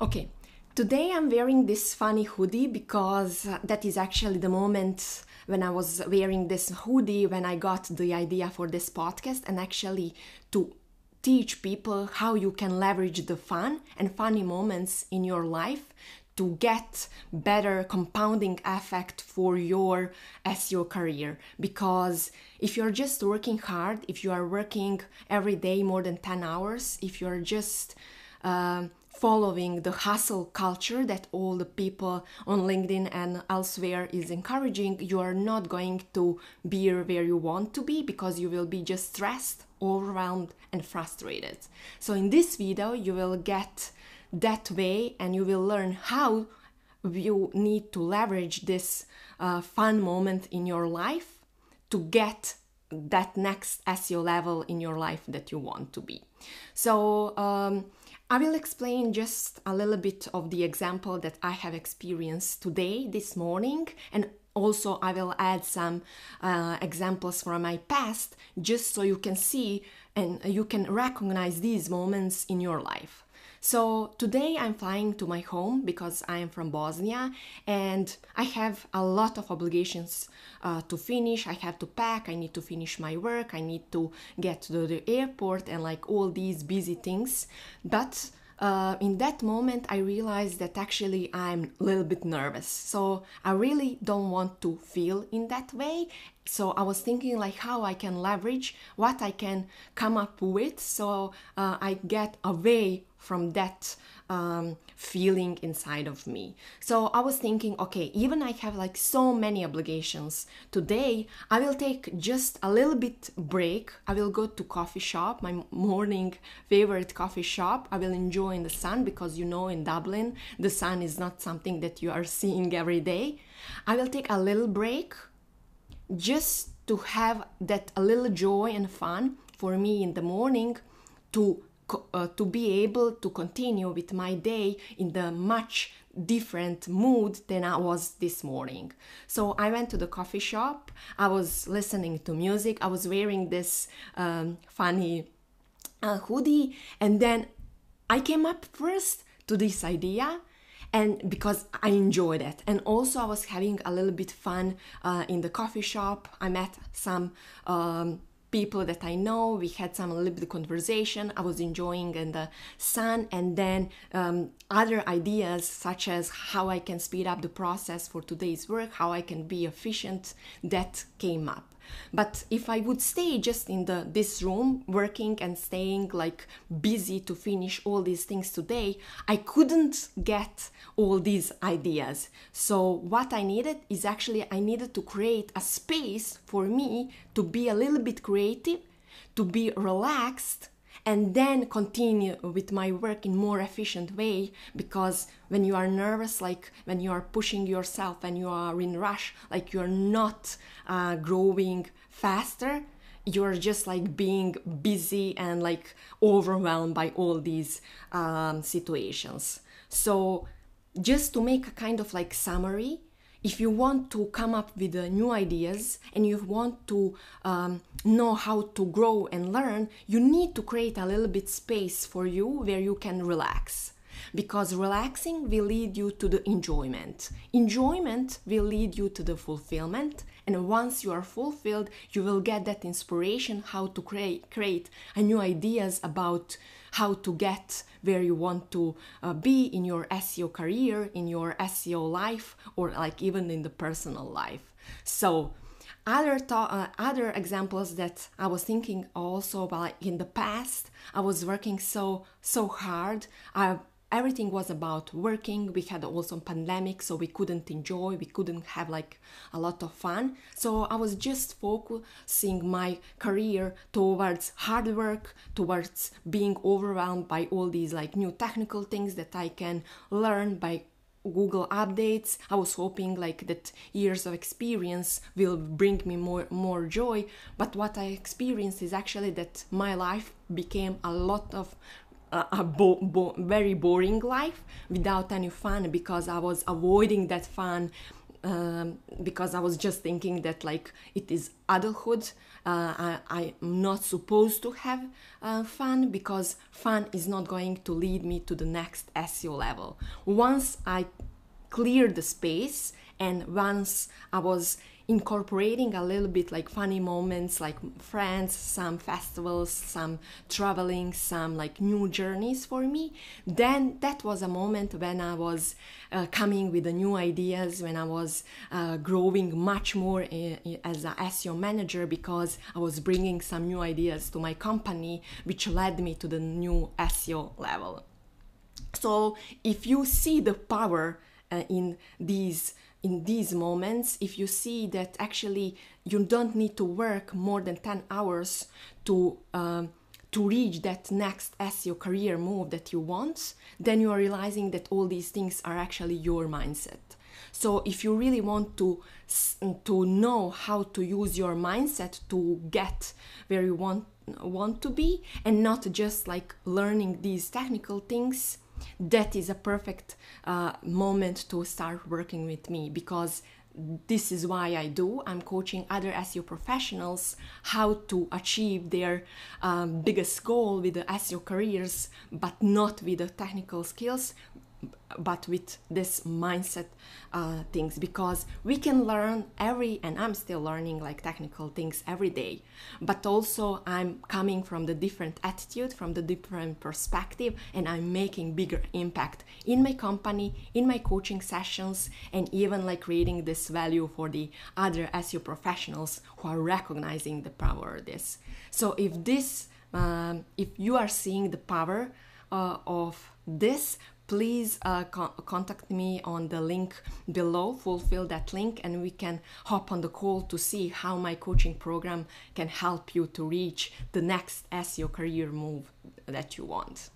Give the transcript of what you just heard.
Okay, today I'm wearing this funny hoodie because that is actually the moment when I was wearing this hoodie when I got the idea for this podcast and actually to teach people how you can leverage the fun and funny moments in your life to get better compounding effect for your SEO career. Because if you're just working hard if you are working every day more than 10 hours if you're just uh, following the hustle culture that all the people on LinkedIn and elsewhere is encouraging, you are not going to be where you want to be because you will be just stressed, overwhelmed, and frustrated. So, in this video, you will get that way and you will learn how you need to leverage this uh, fun moment in your life to get that next SEO level in your life that you want to be. So, um, I will explain just a little bit of the example that I have experienced today, this morning, and also I will add some uh, examples from my past just so you can see and you can recognize these moments in your life. So today I'm flying to my home because I am from Bosnia and I have a lot of obligations uh, to finish. I have to pack, I need to finish my work, I need to get to the airport and like all these busy things. But uh, in that moment, I realized that actually I'm a little bit nervous. So I really don't want to feel in that way. So I was thinking like how I can leverage what I can come up with so uh, I get away from that um, feeling inside of me. So I was thinking, okay, even I have like so many obligations today, I will take just a little bit break. I will go to coffee shop, my morning favorite coffee shop. I will enjoy in the sun because you know in Dublin the sun is not something that you are seeing every day. I will take a little break just to have that a little joy and fun for me in the morning to uh, to be able to continue with my day in the much different mood than I was this morning. So I went to the coffee shop. I was listening to music. I was wearing this um, funny uh, hoodie, and then I came up first to this idea and because I enjoyed it. And also, I was having a little bit fun uh, in the coffee shop. I met some um, people that I know. We had some little bit conversation. I was enjoying in the sun, and then um, other ideas such as how I can speed up the process for today's work, how I can be efficient, that came up. But if I would stay just in the this room working and staying like busy to finish all these things today, I couldn't get all these ideas. So what I needed is actually I needed to create a space for me to be a little bit creative, to be relaxed and then continue with my work in more efficient way because when you are nervous like when you are pushing yourself and you are in rush like you're not uh, growing faster you're just like being busy and like overwhelmed by all these um, situations. So just to make a kind of like summary if you want to come up with uh, new ideas and you want to um, know how to grow and learn, you need to create a little bit space for you where you can relax. Because relaxing will lead you to the enjoyment. Enjoyment will lead you to the fulfillment. And once you are fulfilled, you will get that inspiration how to create, create new ideas about how to get where you want to uh, be in your SEO career, in your SEO life, or like even in the personal life. So, other th- uh, other examples that I was thinking also about in the past, I was working so so hard. I everything was about working. We had also pandemic so we couldn't enjoy. We couldn't have like a lot of fun. So i was just focusing my career towards hard work towards being overwhelmed by all these like new technical things that i can learn by google updates. I was hoping like that years of experience will bring me more more joy. But what i experienced is actually that my life became a lot of a, bo- bo- very boring life without any fun because I was avoiding that fun um, because I was just thinking that like it is adulthood. Uh, I, I'm not supposed to have uh, fun because fun is not going to lead me to the next SEO level. Once I cleared the space and once I was incorporating a little bit like funny moments like friends some festivals some traveling some like new journeys for me. Then that was a moment when i was uh, coming with the new ideas when i was uh, growing much more in, in, as a seo manager because i was bringing some new ideas to my company which led me to the new seo level. So if you see the power uh, in these in these moments if you see that actually you don't need to work more than 10 hours to um, to reach that next SEO career move that you want, then you are realizing that all these things are actually your mindset. So if you really want to to know how to use your mindset to get where you want want to be and not just like learning these technical things, that is a perfect uh, moment to start working with me because this is why I do. I'm coaching other SEO professionals how to achieve their um, biggest goal with the SEO careers, but not with the technical skills, but with this mindset uh, things because we can learn every and i'm still learning like technical things every day. But also i'm coming from the different attitude from the different perspective and i'm making bigger impact in my company in my coaching sessions and even like creating this value for the other seo professionals who are recognizing the power of this. So if this um, if you are seeing the power uh, of this please uh, co- contact me on the link below, fulfill that link, and we can hop on the call to see how my coaching program can help you to reach the next SEO career move that you want.